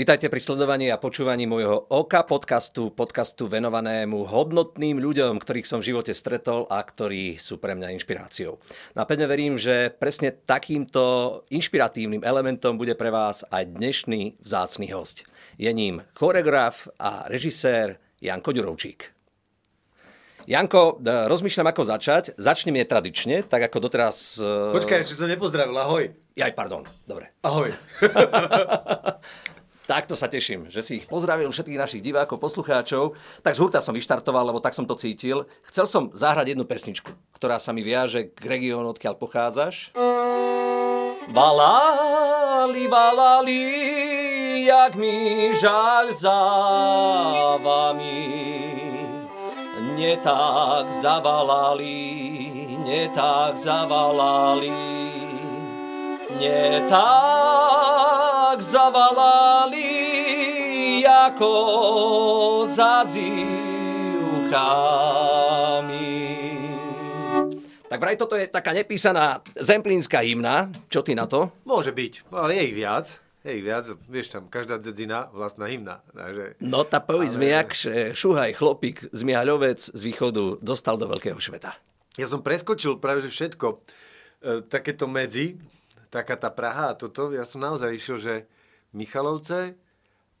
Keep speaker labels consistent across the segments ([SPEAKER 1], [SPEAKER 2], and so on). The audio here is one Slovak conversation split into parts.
[SPEAKER 1] Vítajte pri sledovaní a počúvaní môjho OKA podcastu, podcastu venovanému hodnotným ľuďom, ktorých som v živote stretol a ktorí sú pre mňa inšpiráciou. No a pevne verím, že presne takýmto inšpiratívnym elementom bude pre vás aj dnešný vzácný host. Je ním choreograf a režisér Janko Ďurovčík. Janko, rozmýšľam, ako začať. Začnem netradične, tak ako doteraz...
[SPEAKER 2] Počkaj, ešte som nepozdravil. Ahoj.
[SPEAKER 1] Jaj, pardon. Dobre.
[SPEAKER 2] Ahoj.
[SPEAKER 1] Takto sa teším, že si ich pozdravil všetkých našich divákov, poslucháčov. Tak z hurta som vyštartoval, lebo tak som to cítil. Chcel som zahrať jednu pesničku, ktorá sa mi viaže k regiónu, odkiaľ pochádzaš. Valali, valali, jak mi žaľ za vami. Nie tak zavalali, nie tak zavalali, nie tak zavalali ako zadzivkami. Tak vraj toto je taká nepísaná zemplínska hymna. Čo ty na to?
[SPEAKER 2] Môže byť, ale je ich viac. Je ich viac, vieš tam, každá dzedzina vlastná hymna. Takže...
[SPEAKER 1] No tá povedz ale... mi, jak Šuhaj, chlopík z Mihaľovec z východu dostal do veľkého šveta.
[SPEAKER 2] Ja som preskočil práve všetko. E, takéto medzi, taká tá Praha a toto, ja som naozaj išiel, že Michalovce,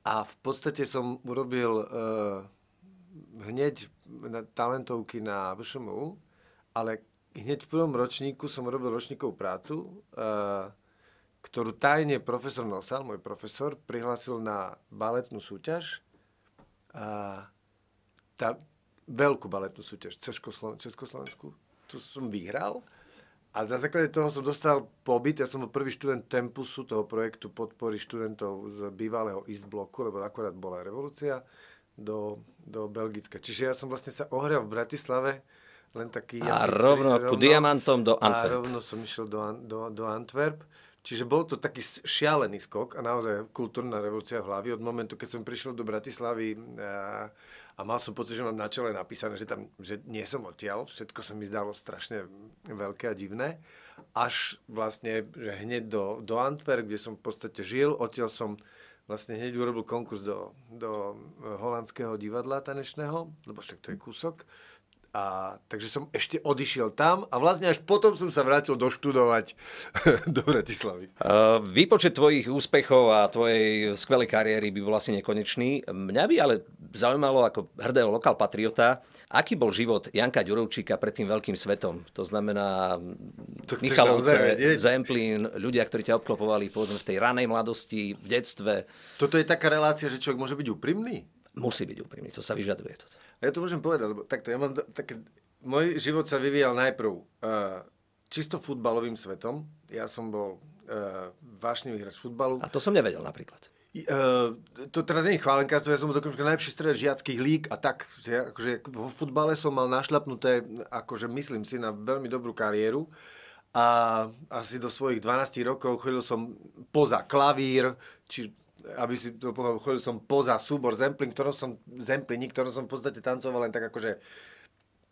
[SPEAKER 2] a v podstate som urobil uh, hneď talentovky na VŠMU, ale hneď v prvom ročníku som robil ročníkovú prácu, uh, ktorú tajne profesor Nosal, môj profesor, prihlásil na baletnú súťaž. A tá veľkú baletnú súťaž Československu. Tu som vyhral. A na základe toho som dostal pobyt, ja som bol prvý študent Tempusu, toho projektu podpory študentov z bývalého East Bloku, lebo akorát bola revolúcia, do, do Belgicka. Čiže ja som vlastne sa ohral v Bratislave, len taký...
[SPEAKER 1] A ja rovno ku diamantom do Antwerp.
[SPEAKER 2] A rovno som išiel do, do, do Antwerp. Čiže bol to taký šialený skok a naozaj kultúrna revolúcia v hlavi. Od momentu, keď som prišiel do Bratislavy a, a mal som pocit, že mám na čele napísané, že, tam, že nie som odtiaľ, všetko sa mi zdalo strašne veľké a divné, až vlastne že hneď do, do Antwerp, kde som v podstate žil, odtiaľ som vlastne hneď urobil konkurs do, do holandského divadla tanečného, lebo však to je kúsok. A, takže som ešte odišiel tam a vlastne až potom som sa vrátil doštudovať do Bratislavy.
[SPEAKER 1] Uh, výpočet tvojich úspechov a tvojej skvelej kariéry by bol asi nekonečný. Mňa by ale zaujímalo ako hrdého lokál patriota, aký bol život Janka Ďurovčíka pred tým veľkým svetom. To znamená to Michalovce, Zemplín, ľudia, ktorí ťa obklopovali povedzme v tej ranej mladosti, v detstve.
[SPEAKER 2] Toto je taká relácia, že človek môže byť úprimný?
[SPEAKER 1] Musí byť úprimný, to sa vyžaduje. Toto.
[SPEAKER 2] Ja to môžem povedať, lebo takto, ja mám také, môj život sa vyvíjal najprv uh, čisto futbalovým svetom. Ja som bol uh, vášnivý hráč futbalu.
[SPEAKER 1] A to som nevedel napríklad.
[SPEAKER 2] Uh, to teraz nie je chválenkárstvo, ja som bol dokonca najlepší stred žiackých lík a tak, že akože vo futbale som mal našľapnuté, akože myslím si, na veľmi dobrú kariéru a asi do svojich 12 rokov chodil som poza klavír, či aby si to povedal, chodil som poza súbor Zemplín, ktorom som, Zemplín, ktorom som v podstate tancoval len tak akože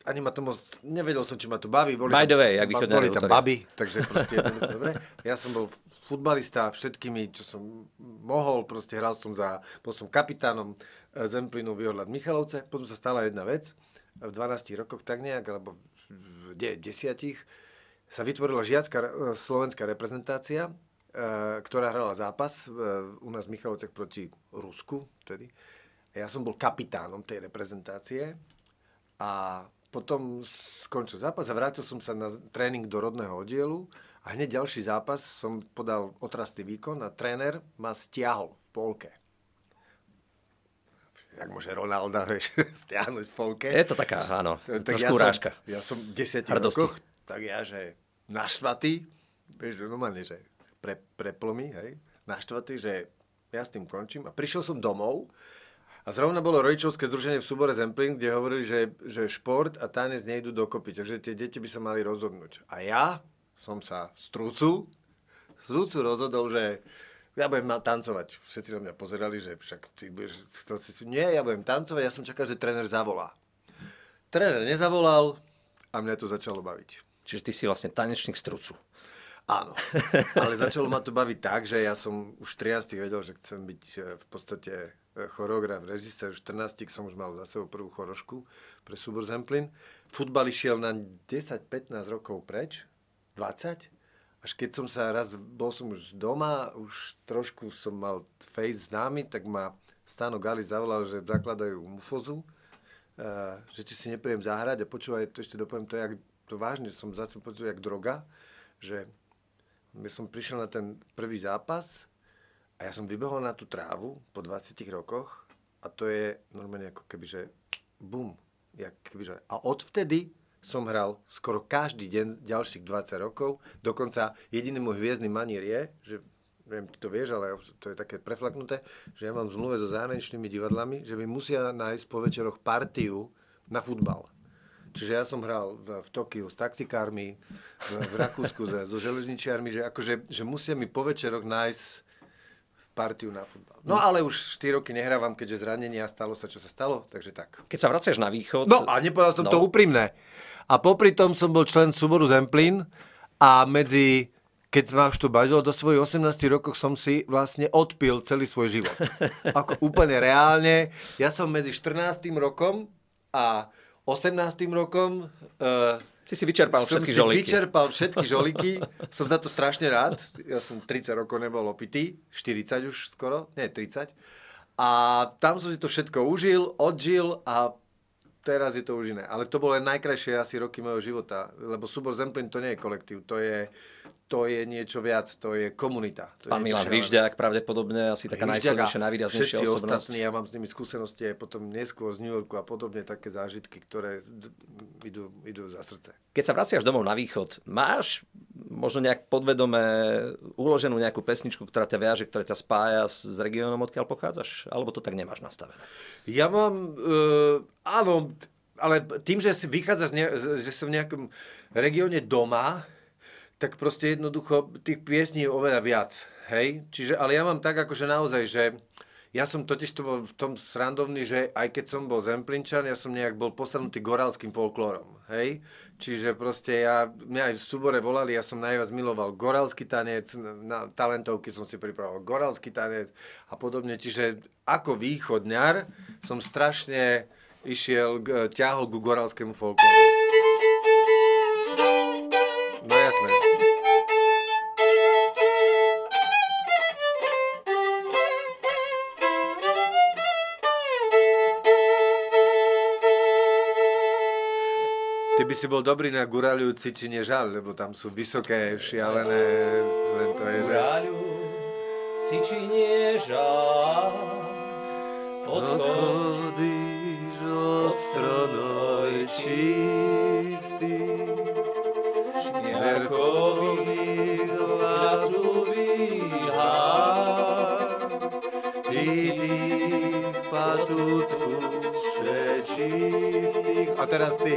[SPEAKER 2] ani ma to moc, nevedel som, či ma to baví.
[SPEAKER 1] Boli By the way, jak ba,
[SPEAKER 2] Boli tam baby, takže proste dobre. Ja som bol futbalista všetkými, čo som mohol, proste hral som za, bol som kapitánom eh, Zemplínu Vyhľad Michalovce. Potom sa stala jedna vec, v 12 rokoch tak nejak, alebo v 10 sa vytvorila žiacká eh, slovenská reprezentácia ktorá hrala zápas eh, u nás v Michalovcech proti Rusku vtedy. Ja som bol kapitánom tej reprezentácie a potom skončil zápas a vrátil som sa na tréning do rodného oddielu a hneď ďalší zápas som podal otrastý výkon a tréner ma stiahol v polke. Jak môže Ronaldo vieš, stiahnuť v polke?
[SPEAKER 1] Je to taká, áno, tak trošku
[SPEAKER 2] ja
[SPEAKER 1] rážka.
[SPEAKER 2] Som, ja som v desiatich rokoch, tak ja, že naštvatý, vieš, normálne, že pre, preplomy, hej, naštvatý, že ja s tým končím. A prišiel som domov a zrovna bolo rodičovské združenie v súbore Zemplín, kde hovorili, že, že šport a tanec nejdu dokopy, takže tie deti by sa mali rozhodnúť. A ja som sa z trúcu, z trúcu rozhodol, že ja budem tancovať. Všetci na mňa pozerali, že však ty budeš. Nie, ja budem tancovať, ja som čakal, že tréner zavolá. Tréner nezavolal a mňa to začalo baviť.
[SPEAKER 1] Čiže ty si vlastne tanečník z trucu.
[SPEAKER 2] Áno. Ale začalo ma to baviť tak, že ja som už 13 vedel, že chcem byť e, v podstate e, choreograf, režisér. V 14 som už mal za sebou prvú chorošku pre súbor Zemplín. Futbal išiel na 10-15 rokov preč, 20. Až keď som sa raz, bol som už doma, už trošku som mal face známy, tak ma Stano Gali zavolal, že zakladajú mufozu, uh, že či si nepríjem zahrať a počúvaj, to ešte dopoviem, to je to vážne, som zase počul, jak droga, že ja som prišiel na ten prvý zápas a ja som vybehol na tú trávu po 20 rokoch a to je normálne ako keby, že bum. Jak a odvtedy som hral skoro každý deň ďalších 20 rokov. Dokonca jediný môj hviezdny manier je, že neviem, ty to vieš, ale to je také preflaknuté, že ja mám zmluve so zahraničnými divadlami, že mi musia nájsť po večeroch partiu na futbal. Čiže ja som hral v, v Tokiu s taxikármi, v, v Rakúsku so, so železničiarmi, že, akože, že musia mi po večeroch nájsť partiu na futbal. No ale už 4 roky nehrávam, keďže zranenie a stalo sa, čo sa stalo, takže tak.
[SPEAKER 1] Keď sa vraciaš na východ...
[SPEAKER 2] No a nepovedal som no. to úprimné. A popri tom som bol člen súboru Zemplín a medzi keď ma už to bažilo, do svojich 18 rokov som si vlastne odpil celý svoj život. Ako úplne reálne. Ja som medzi 14. rokom a 18. rokom uh,
[SPEAKER 1] si si vyčerpal
[SPEAKER 2] som
[SPEAKER 1] všetky
[SPEAKER 2] si
[SPEAKER 1] žolíky.
[SPEAKER 2] vyčerpal všetky žoliky. som za to strašne rád. Ja som 30 rokov nebol opitý. 40 už skoro. Nie, 30. A tam som si to všetko užil, odžil a teraz je to už iné. Ale to bolo najkrajšie asi roky mojho života. Lebo súbor Zemplín to nie je kolektív. To je, to je niečo viac, to je komunita. To
[SPEAKER 1] Pán
[SPEAKER 2] je
[SPEAKER 1] Milan Hvižďák, pravdepodobne asi taká najsilnejšia, najvýraznejšia osobnosť.
[SPEAKER 2] ostatní, ja mám s nimi skúsenosti aj potom neskôr z New Yorku a podobne také zážitky, ktoré idú, idú za srdce.
[SPEAKER 1] Keď sa vraciaš domov na východ, máš možno nejak podvedome uloženú nejakú pesničku, ktorá ťa viaže, ktorá ťa spája s, regiónom, odkiaľ pochádzaš? Alebo to tak nemáš nastavené?
[SPEAKER 2] Ja mám, uh, áno, ale tým, že si vychádzaš, ne, že som v nejakom regióne doma, tak proste jednoducho tých piesní je oveľa viac. Hej? Čiže, ale ja mám tak akože naozaj, že ja som totiž to bol v tom srandovný, že aj keď som bol Zemplinčan, ja som nejak bol posadnutý gorálským folklórom. Hej? Čiže proste ja, mňa aj v súbore volali, ja som najviac miloval gorálsky tanec, na talentovky som si pripravoval gorálsky tanec a podobne. Čiže ako východňar som strašne išiel, k- ťahol ku gorálskému folklóru. No jasné. Ty by si bol dobrý na Guraliu Cičine žal, lebo tam sú vysoké, šialené, len to je.
[SPEAKER 1] Kráľu, cičinie žal,
[SPEAKER 2] Odchodíš od stranoj čistý, smerkový hlasu i tých patúcku čistých. A teraz ty.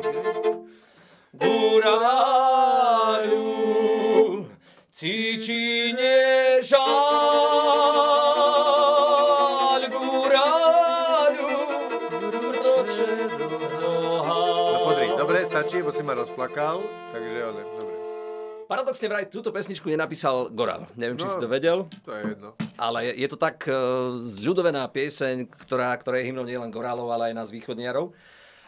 [SPEAKER 1] Guraľu, cičinie žal,
[SPEAKER 2] stačí, lebo si ma rozplakal, takže ale, dobre.
[SPEAKER 1] Paradoxne vraj túto pesničku nenapísal Goral. Neviem, či
[SPEAKER 2] No.
[SPEAKER 1] si to vedel,
[SPEAKER 2] To je jedno.
[SPEAKER 1] ale je, to tak uh, zľudovená pieseň, ktorá, ktorá je hymnou nielen Gorálov, ale aj nás východniarov.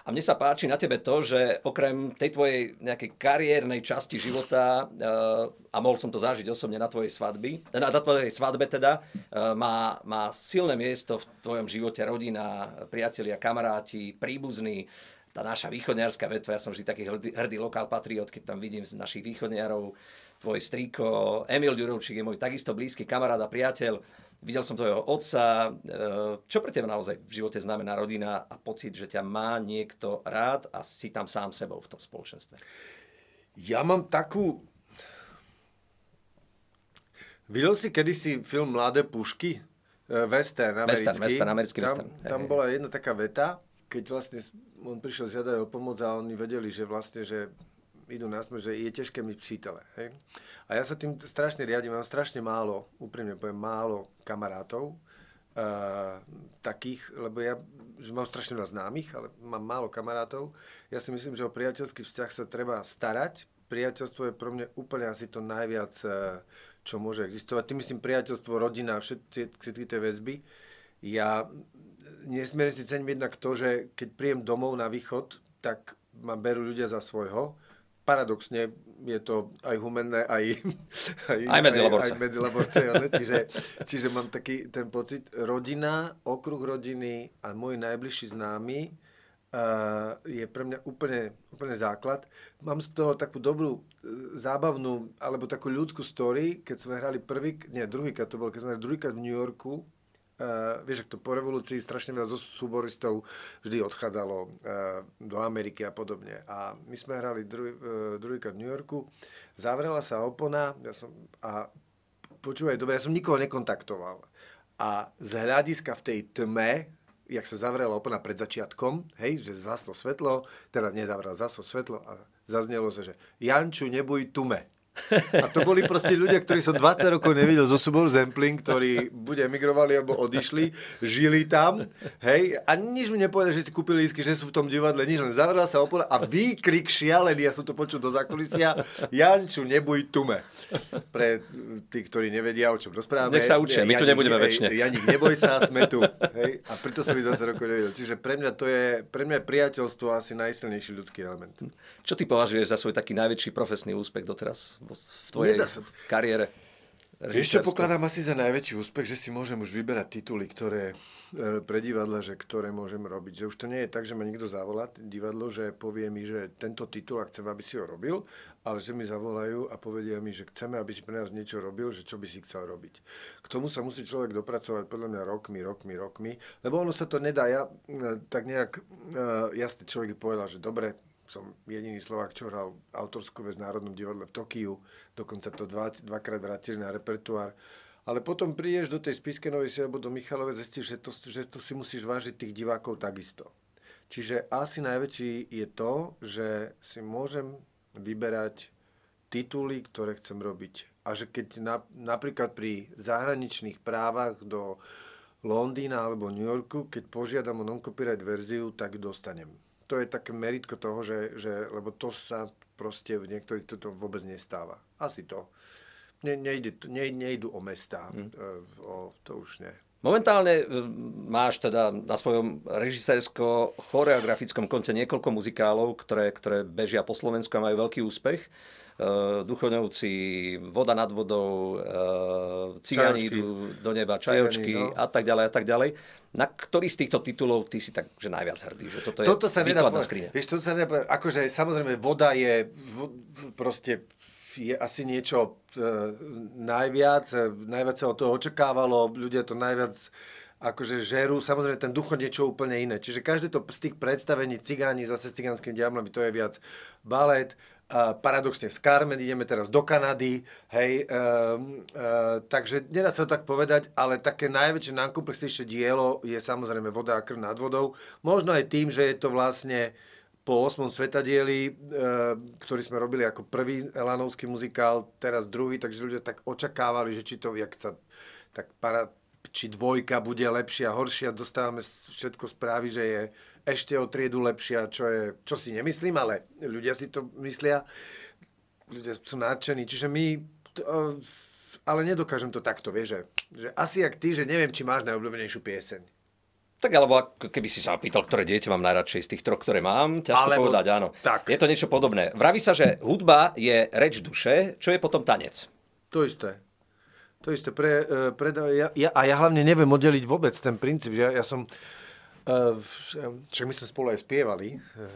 [SPEAKER 1] A mne sa páči na tebe to, že okrem tej tvojej nejakej kariérnej časti života, uh, a mohol som to zažiť osobne na tvojej svadby, na, na tvojej svadbe teda, uh, má, má silné miesto v tvojom živote rodina, priatelia, kamaráti, príbuzní, tá naša východniarská vetva, ja som vždy taký hrdý, hrdý lokál patriot, keď tam vidím našich východniarov, tvoj strýko, Emil Ďurovčík je môj takisto blízky kamarát a priateľ. Videl som tvojho otca. E, Čo pre teba naozaj v živote znamená rodina a pocit, že ťa má niekto rád a si tam sám sebou v tom spoločenstve?
[SPEAKER 2] Ja mám takú... Videl si kedysi film Mladé pušky? E, Western, americký.
[SPEAKER 1] Western, western, americký
[SPEAKER 2] tam,
[SPEAKER 1] western.
[SPEAKER 2] Tam bola jedna taká veta, keď vlastne on prišiel žiadať o pomoc a oni vedeli, že vlastne, že idú na smrť, že je ťažké mi přítele. Hej? A ja sa tým strašne riadím, mám strašne málo, úprimne poviem, málo kamarátov, uh, takých, lebo ja že mám strašne veľa známych, ale mám málo kamarátov. Ja si myslím, že o priateľský vzťah sa treba starať. Priateľstvo je pro mňa úplne asi to najviac, uh, čo môže existovať. Tým myslím priateľstvo, rodina, všetky, tie väzby. Ja nesmierne si cením jednak to, že keď príjem domov na východ, tak ma berú ľudia za svojho. Paradoxne je to aj humenné, aj,
[SPEAKER 1] aj, aj medzi laborce. Aj,
[SPEAKER 2] aj medzi laborce čiže, čiže mám taký ten pocit, rodina, okruh rodiny a môj najbližší známy uh, je pre mňa úplne, úplne základ. Mám z toho takú dobrú, e, zábavnú, alebo takú ľudskú story, keď sme hrali prvý, nie, druhýkrát to bolo, keď sme hrali druhýkrát v New Yorku, Uh, vieš, to po revolúcii strašne veľa zo súboristov vždy odchádzalo uh, do Ameriky a podobne. A my sme hrali druhý, uh, druhýkrát v New Yorku, zavrela sa opona ja som, a počúvaj, dobre, ja som nikoho nekontaktoval. A z hľadiska v tej tme, jak sa zavrela opona pred začiatkom, hej, že zaslo svetlo, teda nezavrela, zaslo svetlo a zaznelo sa, že Janču, nebuj tume. A to boli proste ľudia, ktorí som 20 rokov nevidel zo súboru Zempling, ktorí buď emigrovali, alebo odišli, žili tam, hej, a nič mi nepovedali, že si kúpili lísky, že sú v tom divadle, nič, len zavrela sa opora a výkrik šialený, ja som to počul do zákulisia, Janču, nebuj tume. Pre tých, ktorí nevedia, o čom rozprávame.
[SPEAKER 1] Nech sa učia, my tu nebudeme väčšine.
[SPEAKER 2] Janik, neboj sa, sme tu. Hej, a preto som ich 20 rokov nevidel. Čiže pre mňa to je, pre mňa je priateľstvo asi najsilnejší ľudský element.
[SPEAKER 1] Čo ty považuješ za svoj taký najväčší profesný úspech doteraz? V tvojej sa... kariére?
[SPEAKER 2] Vieš, čo pokladám asi za najväčší úspech, že si môžem už vyberať tituly, ktoré e, pre divadla, že ktoré môžem robiť. Že už to nie je tak, že ma niekto zavolá divadlo, že povie mi, že tento titul a chcem, aby si ho robil, ale že mi zavolajú a povedia mi, že chceme, aby si pre nás niečo robil, že čo by si chcel robiť. K tomu sa musí človek dopracovať podľa mňa rokmi, rokmi, rokmi, lebo ono sa to nedá. Ja e, tak nejak, e, jasne človek povedal, že dobre, som jediný Slovak, čo hral autorskú vec v Národnom divadle v Tokiu, dokonca to dva, dvakrát vrátil na repertoár. Ale potom prídeš do tej Spiskenovej alebo do Michalove, zistíš, že to, že to si musíš vážiť tých divákov takisto. Čiže asi najväčší je to, že si môžem vyberať tituly, ktoré chcem robiť. A že keď na, napríklad pri zahraničných právach do Londýna alebo New Yorku, keď požiadam o non-copyright verziu, tak dostanem to je také meritko toho, že, že, lebo to sa proste v niektorých toto vôbec nestáva. Asi to. Ne, nejde, ne, nejdu o mesta, hmm. o, to už nie.
[SPEAKER 1] Momentálne e, máš teda na svojom režisérsko-choreografickom konte niekoľko muzikálov, ktoré, ktoré bežia po Slovensku a majú veľký úspech. Uh, Duchovňovci, Voda nad vodou, uh, Cigáni idú do neba, Čajočky no. a tak ďalej a tak ďalej. Na ktorý z týchto titulov ty si tak že najviac hrdý? Že toto je toto sa nedá
[SPEAKER 2] skrine. Vieš, toto sa nedá povedať. Akože samozrejme voda je proste je asi niečo e, najviac, e, najviac sa od toho očakávalo, ľudia to najviac akože žerú, samozrejme ten ducho niečo úplne iné. Čiže každé to z tých predstavení cigáni zase s cigánskym diablami, to je viac balet, Uh, paradoxne z Carmen, ideme teraz do Kanady, hej, uh, uh, takže nedá sa to tak povedať, ale také najväčšie, najkomplexnejšie dielo je samozrejme voda a krv nad vodou. Možno aj tým, že je to vlastne po 8. svetadieli, uh, ktorý sme robili ako prvý Elanovský muzikál, teraz druhý, takže ľudia tak očakávali, že či to, jak sa, tak para, či dvojka bude lepšia, horšia, dostávame všetko správy, že je ešte o triedu lepšia, čo, je, čo si nemyslím, ale ľudia si to myslia. Ľudia sú nadšení. Čiže my... To, ale nedokážem to takto, vieš, že, že asi jak ty, že neviem, či máš najobľúbenejšiu pieseň.
[SPEAKER 1] Tak alebo keby si sa pýtal, ktoré dieťa mám najradšej z tých troch, ktoré mám, ťažko alebo, povedať, áno. Tak. Je to niečo podobné. Vraví sa, že hudba je reč duše, čo je potom tanec.
[SPEAKER 2] To isté. To isté. Pre, e, pre, ja, ja, a ja hlavne neviem oddeliť vôbec ten princíp, že ja, ja som Uh, však my sme spolu aj spievali. Uh,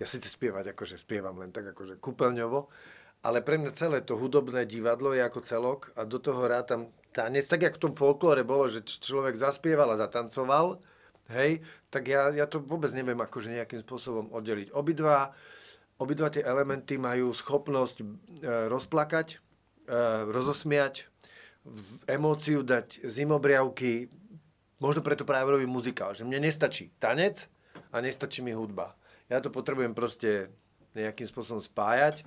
[SPEAKER 2] ja síce spievať, akože spievam len tak akože kúpeľňovo, ale pre mňa celé to hudobné divadlo je ako celok a do toho rátam tanec, tak jak v tom folklóre bolo, že človek zaspieval a zatancoval, hej, tak ja, ja to vôbec neviem akože nejakým spôsobom oddeliť. Obidva, obidva tie elementy majú schopnosť e, rozplakať, e, rozosmiať, emóciu dať zimobriavky, Možno preto práve robím muzikál, že mne nestačí tanec a nestačí mi hudba. Ja to potrebujem proste nejakým spôsobom spájať,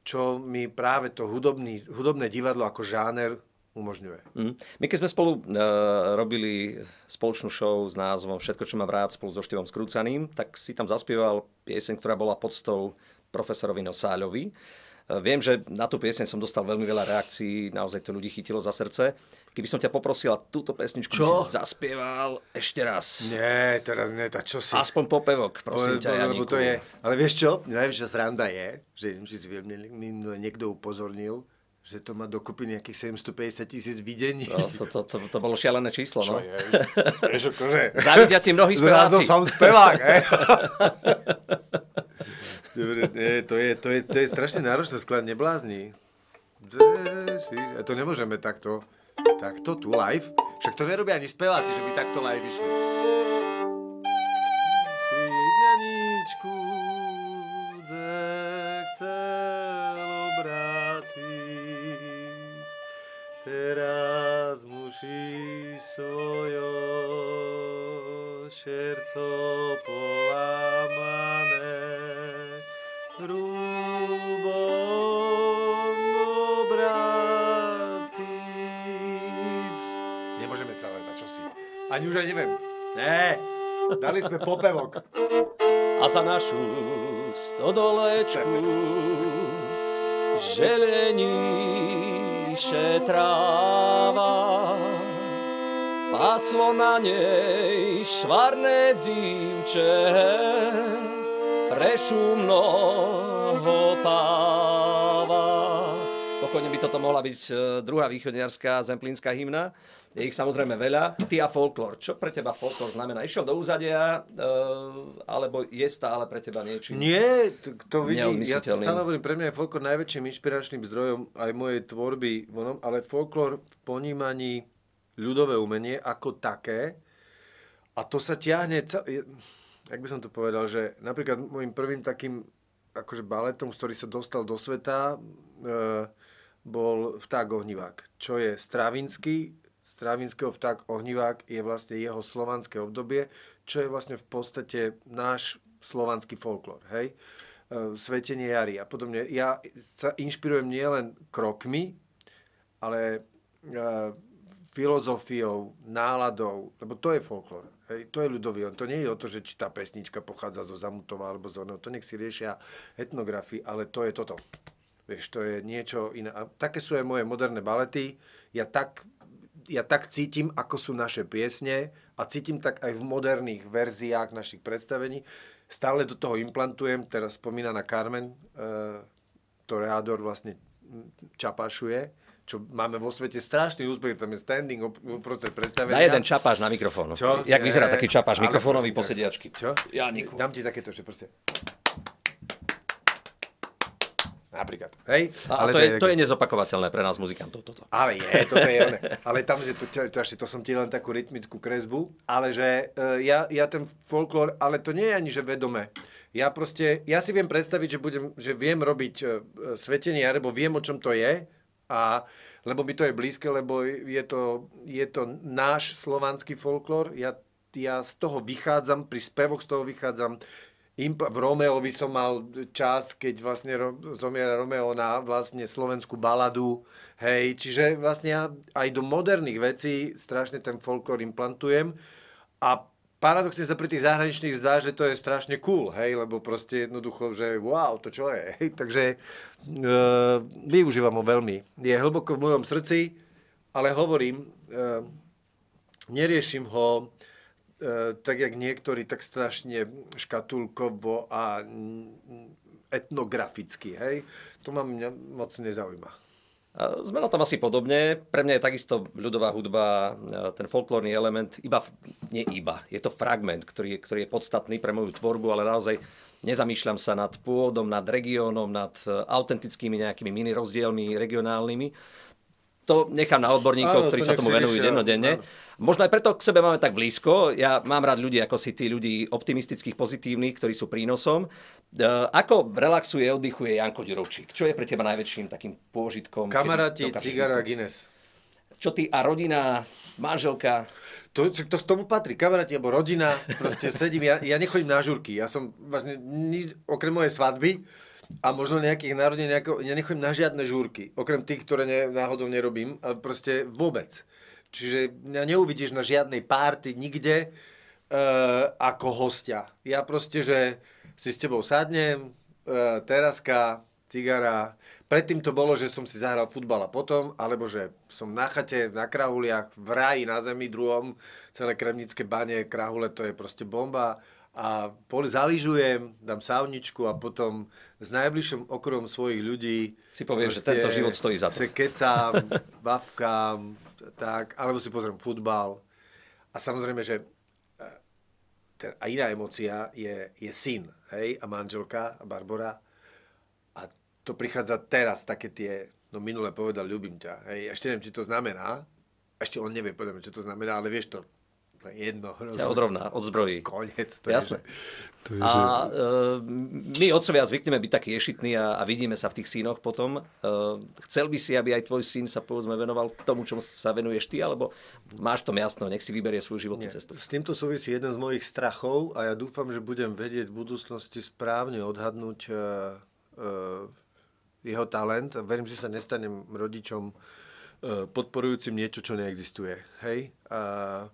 [SPEAKER 2] čo mi práve to hudobný, hudobné divadlo ako žáner umožňuje.
[SPEAKER 1] Mm. My keď sme spolu uh, robili spoločnú show s názvom Všetko, čo mám rád spolu so Štivom Skrúcaným, tak si tam zaspieval pieseň, ktorá bola podstou profesorovi Nosáľovi. Uh, viem, že na tú pieseň som dostal veľmi veľa reakcií, naozaj to ľudí chytilo za srdce. Keby som ťa poprosila túto pesničku, čo? si zaspieval ešte raz.
[SPEAKER 2] Nie, teraz nie, tak čo si...
[SPEAKER 1] Aspoň popevok, prosím po, ťa, Janíku.
[SPEAKER 2] To je, ale vieš čo, najväčšia sranda je, že či si niekto upozornil, že to má dokopy nejakých 750 tisíc videní.
[SPEAKER 1] No, to, to, to, to bolo šialené číslo, no.
[SPEAKER 2] Čo je? Vieš, akože...
[SPEAKER 1] Zavidia ti mnohí speváci.
[SPEAKER 2] Zrazu som spevák, he? Dobre, nie, to, je, to, je, to je strašne náročné sklad, neblázni. A to nemôžeme takto, takto tu live. Však to nerobia ani speváci, že by takto live išli. Ani už aj neviem. Ne, dali sme popevok.
[SPEAKER 1] A za našu stodolečku želení píše tráva, páslo na nej švarné dzívče, prešumnoho páva. Pokojne by toto mohla byť e, druhá východniarská zemplínska hymna. Je ich samozrejme veľa. Ty a folklór. Čo pre teba folklór znamená? Išiel do úzadia, uh, alebo je stále pre teba niečím
[SPEAKER 2] Nie, to, vidí, ja stále hovorím, pre mňa je folklór najväčším inšpiračným zdrojom aj mojej tvorby, ale folklór v ponímaní ľudové umenie ako také, a to sa ťahne, jak by som to povedal, že napríklad môjim prvým takým akože baletom, z ktorý sa dostal do sveta, uh, bol Vták ohnivák, čo je Stravinsky, Stravinského vták ohnivák je vlastne jeho slovanské obdobie, čo je vlastne v podstate náš slovanský folklór, hej? E, svetenie jary a podobne. Ja sa inšpirujem nielen krokmi, ale e, filozofiou, náladou, lebo to je folklór. Hej, to je ľudový. On to nie je o to, že či tá pesnička pochádza zo Zamutova alebo zo no, to nech si riešia etnografii, ale to je toto. Vieš, to je niečo iné. A také sú aj moje moderné balety. Ja tak ja tak cítim, ako sú naše piesne a cítim tak aj v moderných verziách našich predstavení. Stále do toho implantujem, teraz spomínaná Carmen, e, Toreador vlastne čapašuje, čo máme vo svete strašný úspech, tam je standing uprostred predstavenia.
[SPEAKER 1] Na jeden čapáš na mikrofón. Čo? Jak vyzerá taký čapáš mikrofónový posediačky?
[SPEAKER 2] Čo?
[SPEAKER 1] Janiku.
[SPEAKER 2] Dám ti takéto, že proste... Napríklad. Hej?
[SPEAKER 1] A, ale to, je, to je nezopakovateľné pre nás muzikantov toto.
[SPEAKER 2] Ale je, toto je ono. Ale tam, že to, to, to, som ti len takú rytmickú kresbu, ale že uh, ja, ja ten folklór, ale to nie je ani, že vedome. Ja proste, ja si viem predstaviť, že, budem, že viem robiť uh, svetenie, alebo viem, o čom to je, a, lebo mi to je blízke, lebo je to, je to náš slovanský folklór. Ja, ja z toho vychádzam, pri spevoch z toho vychádzam, v Romeovi som mal čas, keď vlastne zomiera Romeo na vlastne slovenskú baladu. Hej, čiže vlastne ja aj do moderných vecí strašne ten folklór implantujem a paradoxne sa pri tých zahraničných zdá, že to je strašne cool, hej, lebo proste jednoducho, že wow, to čo je, hej, takže e, využívam ho veľmi. Je hlboko v mojom srdci, ale hovorím, e, neriešim ho tak jak niektorí tak strašne škatulkovo a etnograficky, hej, to ma mňa moc nezaujíma.
[SPEAKER 1] Sme na tom asi podobne. Pre mňa je takisto ľudová hudba, e, ten folklórny element, iba, nie iba, je to fragment, ktorý je, ktorý je podstatný pre moju tvorbu, ale naozaj nezamýšľam sa nad pôvodom, nad regiónom, nad e, autentickými nejakými mini rozdielmi regionálnymi to nechám na odborníkov, Áno, ktorí sa tomu venujú dennodenne. Možno aj preto k sebe máme tak blízko. Ja mám rád ľudí ako si tí ľudí optimistických, pozitívnych, ktorí sú prínosom. E, ako relaxuje, oddychuje Janko Ďurovčík? Čo je pre teba najväčším takým pôžitkom?
[SPEAKER 2] Kamaráti, cigara, Guinness.
[SPEAKER 1] Čo ty a rodina, manželka?
[SPEAKER 2] To, to z tomu patrí, kamaráti alebo rodina, proste sedím, ja, ja nechodím na žurky, ja som vlastne, okrem mojej svadby, a možno nejakých národne nejako, ja nechodím na žiadne žúrky, okrem tých, ktoré ne, náhodou nerobím, a proste vôbec. Čiže mňa neuvidíš na žiadnej párty nikde uh, ako hostia. Ja proste, že si s tebou sadnem, uh, teraska, cigara. Predtým to bolo, že som si zahral futbal a potom, alebo že som na chate, na krahuliach, v ráji na zemi druhom, celé kremnické bane, krahule, to je proste bomba a zaližujem, dám sauničku a potom s najbližším okrom svojich ľudí
[SPEAKER 1] si povieš, že tento život stojí za to.
[SPEAKER 2] Se kecám, bavkám, tak, alebo si pozriem futbal. A samozrejme, že e, ten, a iná emocia je, je syn, hej, a manželka, a Barbara. A to prichádza teraz, také tie, no minule povedal, ľubím ťa, hej, ešte neviem, či to znamená, ešte on nevie, povedať, čo to znamená, ale vieš to, jedno.
[SPEAKER 1] Sa odrovná, od zbrojí.
[SPEAKER 2] Konec.
[SPEAKER 1] To Jasné. Je, to je, a že... my otcovia zvykneme byť takí ješitní a, a vidíme sa v tých synoch potom. Uh, chcel by si, aby aj tvoj syn sa povedzme venoval tomu, čomu sa venuješ ty, alebo máš to jasno, nech si vyberie svoju životnú Nie. cestu?
[SPEAKER 2] S týmto súvisí jeden z mojich strachov a ja dúfam, že budem vedieť v budúcnosti správne odhadnúť uh, uh, jeho talent. Verím, že sa nestanem rodičom podporujúcim niečo, čo neexistuje. Hej? Uh,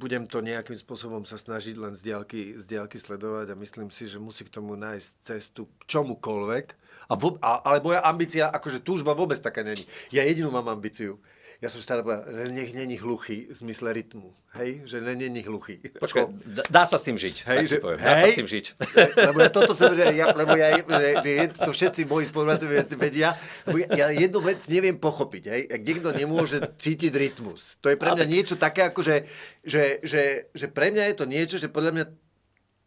[SPEAKER 2] budem to nejakým spôsobom sa snažiť len z diálky, z diálky sledovať a myslím si, že musí k tomu nájsť cestu k čomukoľvek. A, vo, a, ale moja ambícia, akože túžba vôbec taká není. Ja jedinú mám ambíciu ja som stále povedal, že nech není hluchý v zmysle rytmu. Hej? Že není hluchý.
[SPEAKER 1] Počkaj, dá sa s tým žiť. Hej, že, poviem. Dá hej, sa s tým žiť.
[SPEAKER 2] Lebo ja toto som, že ja, lebo ja, že, že to všetci moji spolupracovia vedia, ja, ja jednu vec neviem pochopiť. Hej? Ak niekto nemôže cítiť rytmus. To je pre mňa niečo také, ako že, že, že, že pre mňa je to niečo, že podľa mňa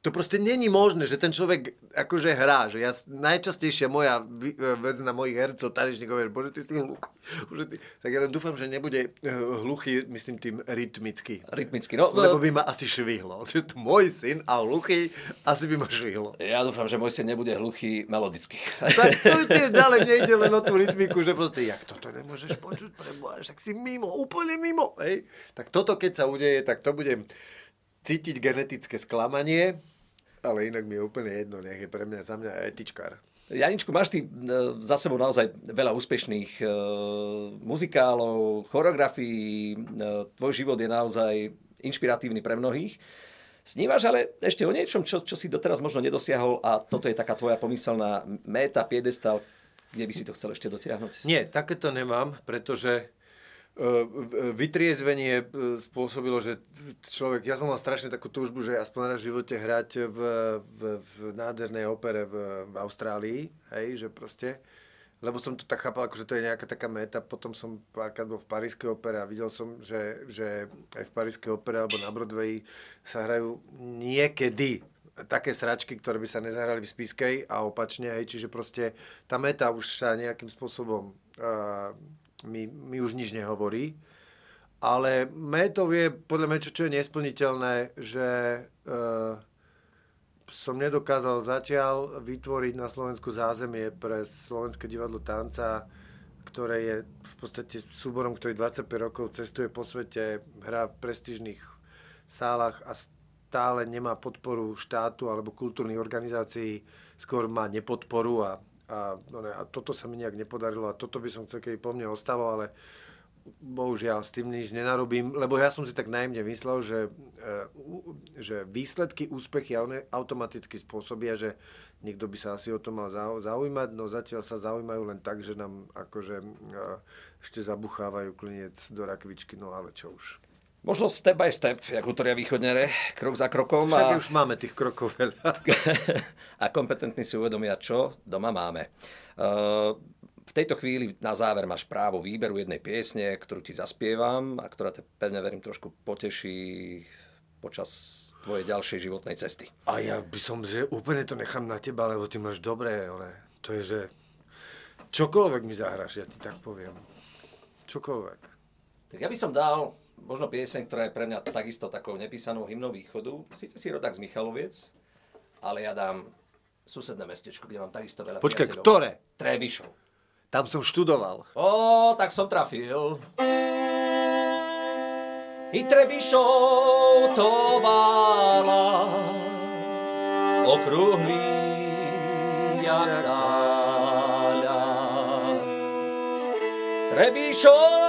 [SPEAKER 2] to proste není možné, že ten človek akože hrá. Že ja, najčastejšia moja e, vec na mojich hercov, tanečníkov je, bože, ty si hluchý. Ty... Tak ja len dúfam, že nebude e, hluchý, myslím tým rytmicky.
[SPEAKER 1] Rytmicky, no.
[SPEAKER 2] Lebo by ma asi švihlo. Že môj syn a hluchý asi by ma švihlo.
[SPEAKER 1] Ja dúfam, že môj syn nebude hluchý melodicky.
[SPEAKER 2] Tak to tiež ďalej nejde len o tú rytmiku, že proste, jak toto nemôžeš počuť, preboha, tak si mimo, úplne mimo. Hej? Tak toto, keď sa udeje, tak to budem cítiť genetické sklamanie, ale inak mi je úplne jedno, nech je pre mňa za mňa etičkár.
[SPEAKER 1] Janičku, máš ty e, za sebou naozaj veľa úspešných uh, muzikálov, choreografií, uh, tvoj život je naozaj inšpiratívny pre mnohých. Snívaš ale ešte o niečom, čo, čo si doteraz možno nedosiahol a toto je taká tvoja pomyselná méta, piedestal, kde by si to chcel ešte dotiahnuť?
[SPEAKER 2] Nie, takéto nemám, pretože E, vytriezvenie e, spôsobilo, že človek, ja som mal strašne takú túžbu, že aspoň raz v živote hrať v, v, v nádhernej opere v, v Austrálii, hej, že proste, lebo som to tak chápal, že to je nejaká taká meta, potom som párkrát bol v Parískej opere a videl som, že, že aj v Parískej opere alebo na Broadway sa hrajú niekedy také sračky, ktoré by sa nezahrali v Spiskej a opačne, hej, čiže proste tá meta už sa nejakým spôsobom uh, mi, mi už nič nehovorí. Ale métov je podľa mňa čo, čo je nesplniteľné, že e, som nedokázal zatiaľ vytvoriť na Slovensku zázemie pre Slovenské divadlo tanca, ktoré je v podstate súborom, ktorý 25 rokov cestuje po svete, hrá v prestížnych sálach a stále nemá podporu štátu alebo kultúrnych organizácií, skôr má nepodporu a a, no ne, a toto sa mi nejak nepodarilo a toto by som chcel, keby po mne ostalo, ale bohužiaľ s tým nič nenarobím, lebo ja som si tak najmne myslel, že, e, že výsledky, úspechy automaticky spôsobia, že niekto by sa asi o to mal zaujímať, no zatiaľ sa zaujímajú len tak, že nám akože e, ešte zabuchávajú kliniec do rakvičky, no ale čo už.
[SPEAKER 1] Možno step by step, ako hovoria východnere, krok za krokom.
[SPEAKER 2] Však a... už máme tých krokov veľa.
[SPEAKER 1] a kompetentní si uvedomia, čo doma máme. Uh, v tejto chvíli na záver máš právo výberu jednej piesne, ktorú ti zaspievam a ktorá te pevne verím trošku poteší počas tvojej ďalšej životnej cesty.
[SPEAKER 2] A ja by som, že úplne to nechám na teba, lebo ty máš dobré, ale to je, že čokoľvek mi zahraš, ja ti tak poviem. Čokoľvek.
[SPEAKER 1] Tak ja by som dal možno pieseň, ktorá je pre mňa takisto takou nepísanou hymnou východu. Sice si rodák z Michaloviec, ale ja dám susedné mestečko, kde mám takisto veľa
[SPEAKER 2] Počkaj, ktoré?
[SPEAKER 1] Trebišov.
[SPEAKER 2] Tam som študoval.
[SPEAKER 1] Ó, tak som trafil. I Trebišov to vála okrúhlý jak táľa. Trebišov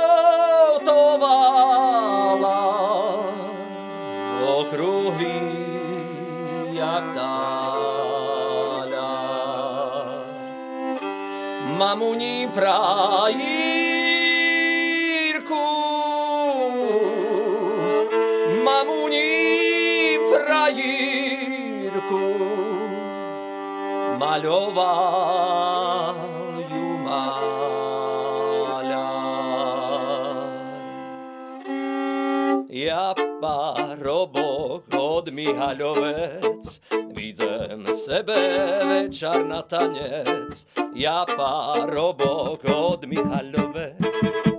[SPEAKER 1] Mamuní frajírku, mamuní frajírku, maľovajú maľar. Ja parobok od Mihaľovec, Vidím sebe večer na tanec, ja parobok od Mihaľovec.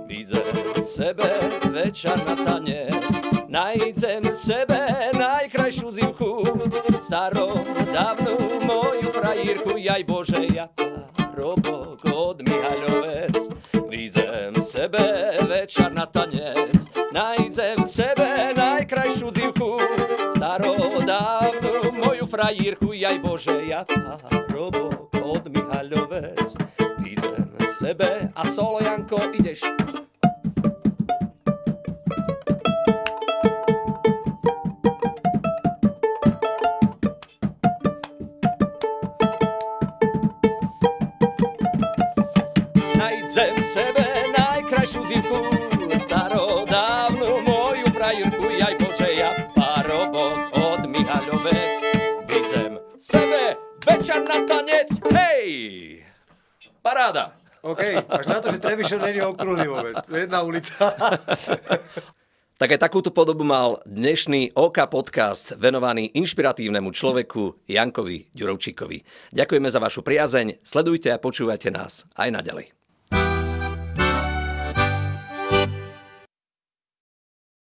[SPEAKER 1] Vidím sebe večer na tanec, najdem sebe najkrajšiu zimku, starou dávnu moju frajírku, jaj Bože, ja parobok od Mihaľovec. Vidím sebe večer na tanec, najdem sebe najkrajšiu zivku, starodávnu moju frajírku, jaj Bože, ja parobok od Mihaľovec. Vidím sebe a solo Janko, ideš. Najdem sebe najkrajšiu zimku, večer na tanec, hej! Paráda!
[SPEAKER 2] OK, až na to, že Trebišov není okrúhly vôbec. Jedna ulica.
[SPEAKER 1] Tak aj takúto podobu mal dnešný OK podcast venovaný inšpiratívnemu človeku Jankovi Ďurovčíkovi. Ďakujeme za vašu priazeň, sledujte a počúvajte nás aj naďalej.